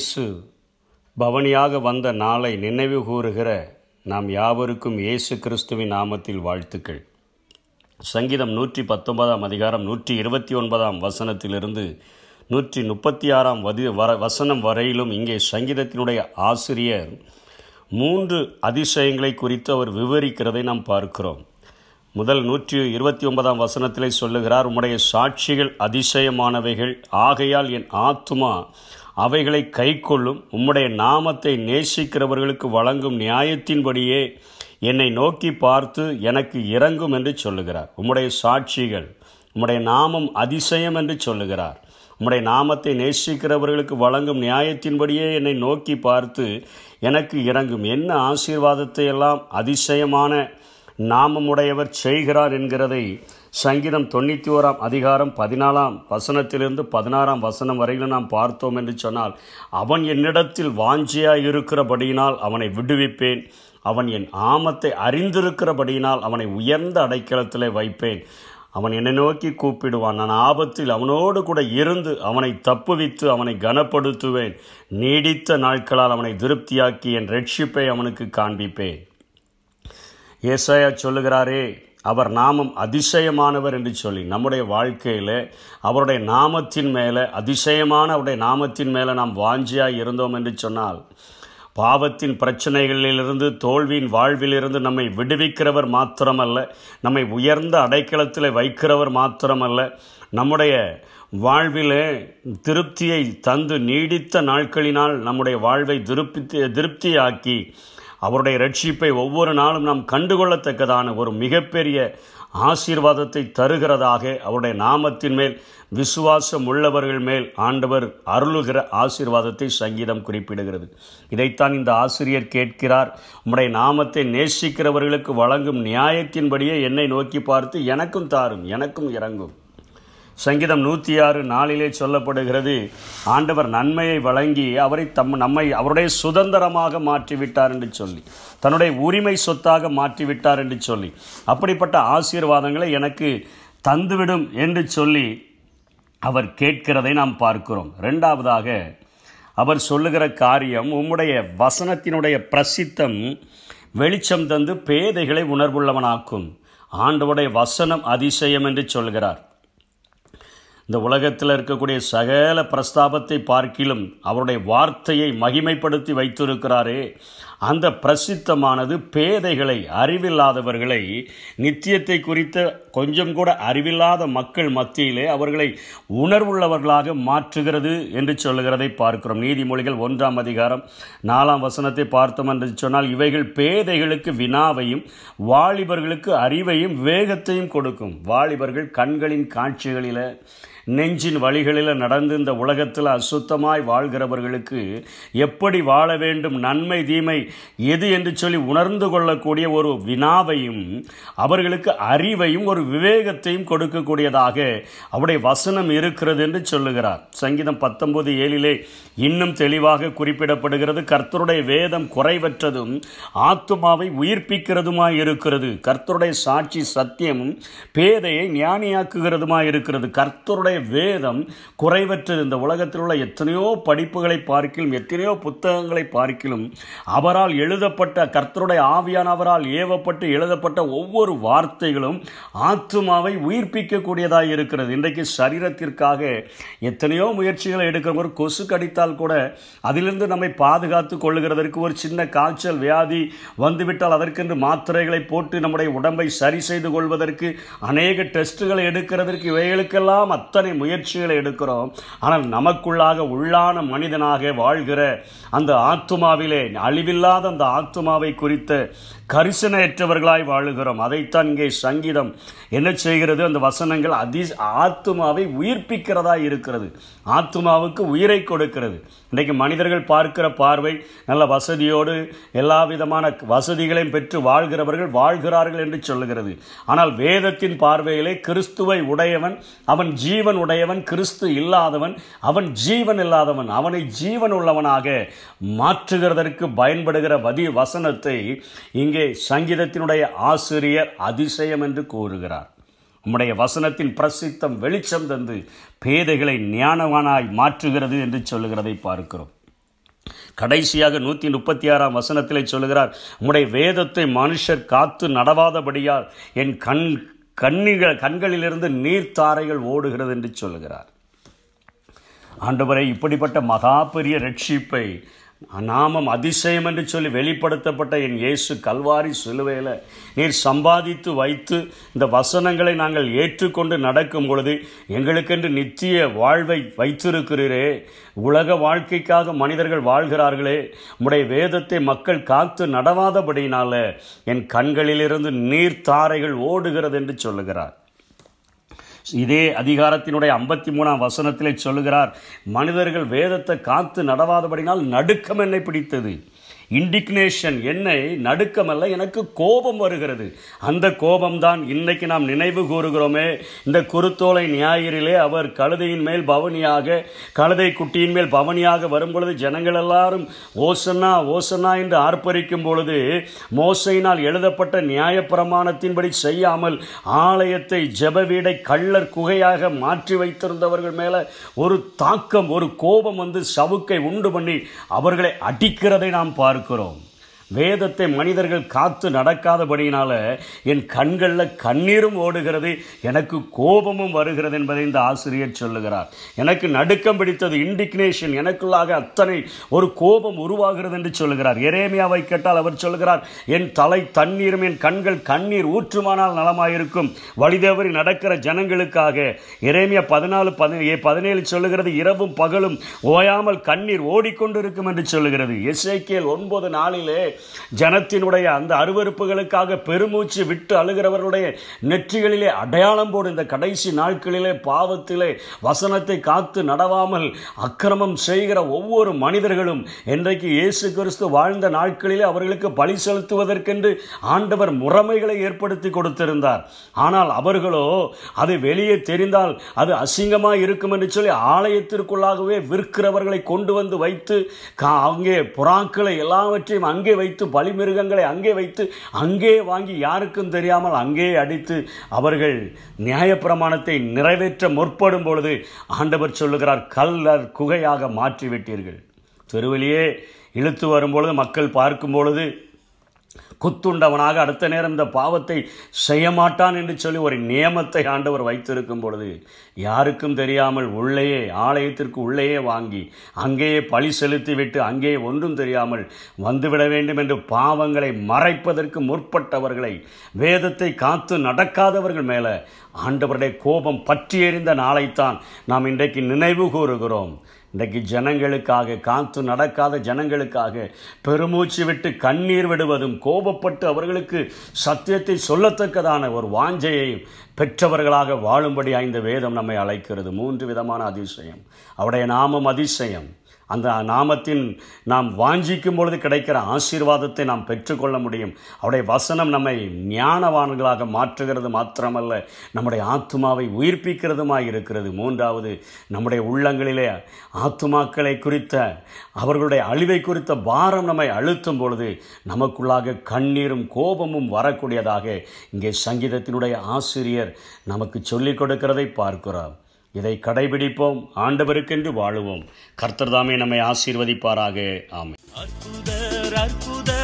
இயேசு பவனியாக வந்த நாளை நினைவு கூறுகிற நாம் யாவருக்கும் இயேசு கிறிஸ்துவின் நாமத்தில் வாழ்த்துக்கள். சங்கீதம் நூற்றி பத்தொன்பதாம் அதிகாரம் நூற்றி இருபத்தி ஒன்பதாம் வசனத்திலிருந்து நூற்றி முப்பத்தி ஆறாம் வதி வர வசனம் வரையிலும் இங்கே சங்கீதத்தினுடைய ஆசிரியர் மூன்று அதிசயங்களை குறித்து அவர் விவரிக்கிறதை நாம் பார்க்கிறோம். முதல் நூற்றி இருபத்தி ஒன்பதாம் வசனத்திலே சொல்லுகிறார் உம்முடைய சாட்சிகள் அதிசயமானவைகள். ஆகையால் என் ஆத்துமா அவைகளை கைக்கொள்ளும் உம்முடைய நாமத்தை நேசிக்கிறவர்களுக்கு வழங்கும் நியாயத்தின்படியே என்னை நோக்கி பார்த்து எனக்கு இறங்கும் என்று சொல்லுகிறார். உம்முடைய சாட்சிகள் உம்முடைய நாமம் அதிசயம் என்று சொல்லுகிறார். உம்முடைய நாமத்தை நேசிக்கிறவர்களுக்கு வழங்கும் நியாயத்தின்படியே என்னை நோக்கி பார்த்து எனக்கு இறங்கும். என்ன ஆசீர்வாதத்தை எல்லாம் அதிசயமான நாமமுடையவர் செய்கிறார் என்கிறதை சங்கீதம் தொண்ணூற்றி ஓராம் அதிகாரம் பதினாலாம் வசனத்திலிருந்து பதினாறாம் வசனம் வரையிலும் நாம் பார்த்தோம் என்று சொன்னால் அவன் என்னிடத்தில் வாஞ்சியாய் இருக்கிறபடியினால் அவனை விடுவிப்பேன். அவன் என் ஆமத்தை அறிந்திருக்கிறபடியினால் அவனை உயர்ந்த அடைக்கலத்திலே வைப்பேன். அவன் என்னை நோக்கி கூப்பிடுவான். நான் ஆபத்தில் அவனோடு கூட இருந்து அவனை தப்புவித்து அவனை கனப்படுத்துவேன். நீடித்த நாட்களால் அவனை திருப்தியாக்கி என் ரட்சிப்பை அவனுக்கு காண்பிப்பேன். ஏசாயா சொல்லுகிறாரே அவர் நாமம் அதிசயமானவர் என்று சொல்லி நம்முடைய வாழ்க்கையில் அவருடைய நாமத்தின் மேலே அதிசயமான அவருடைய நாமத்தின் மேலே நாம் வாஞ்சியாக இருந்தோம் என்று சொன்னால் பாவத்தின் பிரச்சனைகளிலிருந்து தோல்வியின் வாழ்விலிருந்து நம்மை விடுவிக்கிறவர் மாத்திரமல்ல நம்மை உயர்ந்த அடைக்கலத்தில் வைக்கிறவர் மாத்திரமல்ல நம்முடைய வாழ்விலே திருப்தியை தந்து நீடித்த நாட்களினால் நம்முடைய வாழ்வை திருப்தி திருப்தியாக்கி அவருடைய ரட்சிப்பை ஒவ்வொரு நாளும் நாம் கண்டுகொள்ளத்தக்கதான ஒரு மிகப்பெரிய ஆசீர்வாதத்தை தருகிறதாக அவருடைய நாமத்தின் மேல் விசுவாசம் உள்ளவர்கள் மேல் ஆண்டவர் அருளுகிற ஆசீர்வாதத்தை சங்கீதம் குறிப்பிடுகிறது. இதைத்தான் இந்த ஆசிரியர் கேட்கிறார். உம்முடைய நாமத்தை நேசிக்கிறவர்களுக்கு வழங்கும் நியாயத்தின்படியே என்னை நோக்கி பார்த்து எனக்கும் தாரும் எனக்கும் இறங்கும். சங்கீதம் நூற்றி ஆறு நாளிலே சொல்லப்படுகிறது ஆண்டவர் நன்மையை வழங்கி அவரை தம் நம்மை அவருடைய சுதந்திரமாக மாற்றிவிட்டார் என்று சொல்லி தன்னுடைய உரிமை சொத்தாக மாற்றிவிட்டார் என்று சொல்லி அப்படிப்பட்ட ஆசீர்வாதங்களை எனக்கு தந்துவிடும் என்று சொல்லி அவர் கேட்கிறதை நாம் பார்க்கிறோம். ரெண்டாவதாக அவர் சொல்லுகிற காரியம் உம்முடைய வசனத்தினுடைய பிரசித்தம் வெளிச்சம் தந்து பேதைகளை உணர்வுள்ளவனாக்கும். ஆண்டவுடைய வசனம் அதிசயம் என்று சொல்கிறார் இந்த உலகத்தில் இருக்கக்கூடிய சகல பிரஸ்தாபத்தை பார்க்கிலும் அவருடைய வார்த்தையை மகிமைப்படுத்தி வைத்திருக்கிறாரே. அந்த பிரசித்தமானது பேதைகளை அறிவில்லாதவர்களை நித்தியத்தை குறித்த கொஞ்சம் கூட அறிவில்லாத மக்கள் மத்தியிலே அவர்களை உணர்வுள்ளவர்களாக மாற்றுகிறது என்று சொல்லுகிறதை பார்க்கிறோம். நீதிமொழிகள் ஒன்றாம் அதிகாரம் நாலாம் வசனத்தை பார்த்தோம் என்று சொன்னால் இவைகள் பேதைகளுக்கு வினாவையும் வாலிபர்களுக்கு அறிவையும் வேகத்தையும் கொடுக்கும். வாலிபர்கள் கண்களின் காட்சிகளில் நெஞ்சின் வழிகளில் நடந்து இந்த உலகத்தில் அசுத்தமாய் வாழ்கிறவர்களுக்கு எப்படி வாழ வேண்டும் நன்மை தீமை எது என்று சொல்லி உணர்ந்து கொள்ளக்கூடிய ஒரு வினாவையும் அவர்களுக்கு அறிவையும் ஒரு விவேகத்தையும் கொடுக்கக்கூடியதாக அவருடைய வசனம் இருக்கிறது என்று சொல்லுகிறார். சங்கீதம் பத்தொன்பது ஏழிலே இன்னும் தெளிவாக குறிப்பிடப்படுகிறது கர்த்தருடைய வேதம் குறைவற்றதும் ஆத்துமாவை உயிர்ப்பிக்கிறதுமாய் இருக்கிறது. கர்த்தருடைய சாட்சி சத்தியமும் பேதையை ஞானியாக்குகிறதுமாய் இருக்கிறது. கர்த்தருடைய வேதம் குறைவற்றது. இந்த உலகத்தில் உள்ள எத்தனையோ படிப்புகளை பார்க்கிலும் எத்தனையோ புத்தகங்களை பார்க்கிலும் அவரால் எழுதப்பட்ட கர்த்தருடைய ஆவியானவரால் ஏவப்பட்டு எழுதப்பட்ட ஒவ்வொரு வார்த்தைகளும் ஆத்மாவை உயிர்ப்பிக்கக்கூடியதாக இருக்கிறது. இன்றைக்கு சரீரத்திற்காக எத்தனையோ முயற்சிகளை எடுக்கிற ஒரு கொசு கடித்தால் கூட அதிலிருந்து நம்மை பாதுகாத்து கொள்ளுகிறதற்கு ஒரு சின்ன காய்ச்சல் வியாதி வந்துவிட்டால் அதற்கென்று மாத்திரைகளை போட்டு நம்முடைய உடம்பை சரி செய்து கொள்வதற்கு அநேக டெஸ்ட்டுகளை எடுக்கிறதற்கு இவைகளுக்கெல்லாம் அத்தனை முயற்சிகளை எடுக்கிறோம். ஆனால் நமக்குள்ளாக உள்ளான மனிதனாக வாழ்கிற அந்த ஆத்துமாவிலே அழிவில்லாத அந்த ஆத்துமாவை குறித்த கரிசனையற்றவர்களாய் வாழுகிறோம். அதைத்தான் இங்கே சங்கீதம் என்ன செய்கிறது? அந்த வசனங்கள் அதி ஆத்துமாவை உயிர்ப்பிக்கிறதா இருக்கிறது. ஆத்துமாவுக்கு உயிரை கொடுக்கிறது. இன்றைக்கு மனிதர்கள் பார்க்கிற பார்வை நல்ல வசதியோடு எல்லா விதமான வசதிகளையும் பெற்று வாழ்கிறவர்கள் வாழ்கிறார்கள் என்று சொல்லுகிறது. ஆனால் வேதத்தின் பார்வையிலே கிறிஸ்துவை உடையவன் அவன் ஜீவன் உடையவன் கிறிஸ்து இல்லாதவன் அவன் ஜீவன் இல்லாதவன் அவனை ஜீவன் உள்ளவனாக மாற்றுகிறதற்கு பயன்படுகிற வதி வசனத்தை இங்கே சங்கீதத்தினுடைய ஆசிரியர் அதிசயம் என்று கூறுகிறார். உம்முடைய வசனத்தின் பிரசித்தம் வெளிச்சம் தந்து பேதைகளை ஞானவானாய் மாற்றுகிறது என்று சொல்லுகிறதை பார்க்கிறோம். கடைசியாக நூற்றி முப்பத்தி ஆறாம் வசனத்திலே சொல்லுகிறார் உம்முடைய வேதத்தை மனுஷர் காத்து நடவாதபடியால் என் கண் கண்ணிகள் கண்களிலிருந்து நீர்த்தாரைகள் ஓடுகிறது என்று சொல்லுகிறார். ஆண்டவரை இப்படிப்பட்ட மகா பெரிய ரட்சிப்பை நாமம் அதிசயம் என்று சொல்லி வெளிப்படுத்தப்பட்ட என் இயேசு கல்வாரி சிலுவையில் நீர் சம்பாதித்து வைத்து இந்த வசனங்களை நாங்கள் ஏற்றுக்கொண்டு நடக்கும் பொழுது எங்களுக்கென்று நித்திய வாழ்வை வைத்திருக்கிறீரே. உலக வாழ்க்கைக்காக மனிதர்கள் வாழ்கிறார்களே. உடைய வேதத்தை மக்கள் காத்து நடவாதபடியினால என் கண்களிலிருந்து நீர்த்தாரைகள் ஓடுகிறது என்று சொல்லுகிறார். இதே அதிகாரத்தினுடைய ஐம்பத்தி மூணாம் வசனத்திலே சொல்லுகிறார் மனிதர்கள் வேதத்தை காத்து நடவாதபடினால் நடுக்கம் என்னை பிடித்தது. இண்டிக்னேஷன் என்னை நடுக்கமல்ல எனக்கு கோபம் வருகிறது. அந்த கோபம்தான் இன்னைக்கு நாம் நினைவு கூறுகிறோமே. இந்த குருத்தோலை ஞாயிறிலே அவர் கழுதையின் மேல் பவனியாக கழுதை குட்டியின் மேல் பவனியாக வரும் பொழுது ஜனங்கள் எல்லாரும் ஓசன்னா ஓசன்னா என்று ஆர்ப்பரிக்கும் பொழுது மோசையினால் எழுதப்பட்ட நியாயப்பிரமாணத்தின்படி செய்யாமல் ஆலயத்தை ஜெப வீடை கள்ளர் குகையாக மாற்றி வைத்திருந்தவர்கள் மேலே ஒரு தாக்கம் ஒரு கோபம் வந்து சவுக்கை உண்டு பண்ணி அவர்களை அடிக்கிறதை நாம் பார்க்கிறோம். al Corón. வேதத்தை மனிதர்கள் காத்து நடக்காதபடியினால என் கண்களில் கண்ணீரும் ஓடுகிறது எனக்கு கோபமும் வருகிறது என்பதை இந்த ஆசிரியர் சொல்லுகிறார். எனக்கு நடுக்கம் பிடித்தது இண்டிக்னேஷன் எனக்குள்ளாக அத்தனை ஒரு கோபம் உருவாகிறது என்று சொல்லுகிறார். எரேமியாவை கேட்டால் அவர் சொல்லுகிறார் என் தலை தண்ணீரும் என் கண்கள் கண்ணீர் ஊற்றுமானால் நலமாயிருக்கும். வழிதவறி நடக்கிற ஜனங்களுக்காக. எரேமியா பதினாலு பதினேழு சொல்லுகிறது இரவும் பகலும் ஓயாமல் கண்ணீர் ஓடிக்கொண்டிருக்கும் என்று சொல்லுகிறது. எஸ்ஐகேல் ஒன்பது நாளிலே ஜனத்தினுடைய அந்த அருவறுப்புகளுக்காக பெருமூச்சு விட்டு அழுகிறவர்களுடைய நெற்றிகளிலே அடையாளம் போடு. இந்த கடைசி நாட்களிலே பாவத்திலே வசனத்தை காத்து நடவாமல் அக்கிரமம் செய்கிற ஒவ்வொரு மனிதர்களும் இன்றைக்கு இயேசு கிறிஸ்து வாழ்ந்த நாட்களிலே அவர்களுக்கு பழி செலுத்துவதற்கென்று ஆண்டவர் முறைமைகளை ஏற்படுத்தி கொடுத்திருந்தார். ஆனால் அவர்களோ அது வெளியே தெரிந்தால் அது அசிங்கமாக இருக்கும் என்று சொல்லி ஆலயத்திற்குள்ளாகவே விற்கிறவர்களை கொண்டு வந்து வைத்து அங்கே புறாக்களை எல்லாவற்றையும் அங்கே வைத்து பலிமிருகங்களை அங்கே வைத்து அங்கே வாங்கி யாருக்கும் தெரியாமல் அங்கே அடித்து அவர்கள் நியாயப்பிரமாணத்தை நிறைவேற்ற முற்படும் பொழுது ஆண்டவர் சொல்லுகிறார் கல்லர் குகையாக மாற்றிவிட்டீர்கள். தெருவிலேயே இழுத்து வரும்பொழுது மக்கள் பார்க்கும் பொழுது குத்துண்டவனாக அடுத்த நேரம் இந்த பாவத்தை செய்ய மாட்டான் என்று சொல்லி ஒரு நியமத்தை ஆண்டவர் வைத்திருக்கும் பொழுது யாருக்கும் தெரியாமல் உள்ளேயே ஆலயத்திற்கு உள்ளேயே வாங்கி அங்கேயே பழி செலுத்திவிட்டு அங்கேயே ஒன்றும் தெரியாமல் வந்துவிட வேண்டும் என்று பாவங்களை மறைப்பதற்கு முற்பட்டவர்களை வேதத்தை காத்து நடக்காதவர்கள் மேலே ஆண்டவருடைய கோபம் பற்றி எறிந்த நாளைத்தான் நாம் இன்றைக்கு நினைவு கூறுகிறோம். இன்றைக்கு ஜனங்களுக்காக காத்து நடக்காத ஜனங்களுக்காக பெருமூச்சு விட்டு கண்ணீர் விடுவதும் கோபப்பட்டு அவர்களுக்கு சத்தியத்தை சொல்லத்தக்கதான ஒரு வாஞ்சையை பெற்றவர்களாக வாழும்படி இந்த வேதம் நம்மை அழைக்கிறது. மூன்று விதமான அதிசயம். அவருடைய நாமம் அதிசயம். அந்த நாமத்தின் நாம் வாஞ்சிக்கும் பொழுது கிடைக்கிற ஆசீர்வாதத்தை நாம் பெற்றுக்கொள்ள முடியும். அவருடைய வசனம் நம்மை ஞானவான்களாக மாற்றுகிறது மாத்திரமல்ல நம்முடைய ஆத்மாவை உயிர்ப்பிக்கிறதுமாய் இருக்கிறது. மூன்றாவது நம்முடைய உள்ளங்களிலே ஆத்துமாக்களை குறித்த அவர்களுடைய அழிவை குறித்த பாரம் நம்மை அழுத்தும் பொழுது நமக்குள்ளாக கண்ணீரும் கோபமும் வரக்கூடியதாக இங்கே சங்கீதத்தினுடைய ஆசிரியர் நமக்கு சொல்லிக் கொடுக்கிறதை பார்க்கிறோம் இதை கடைபிடிப்போம் ஆண்டவருக்கென்று வாழுவோம். கர்த்தர் தாமே நம்மை ஆசீர்வதிப்பாராக. ஆமை அற்புதர் அற்புதர்.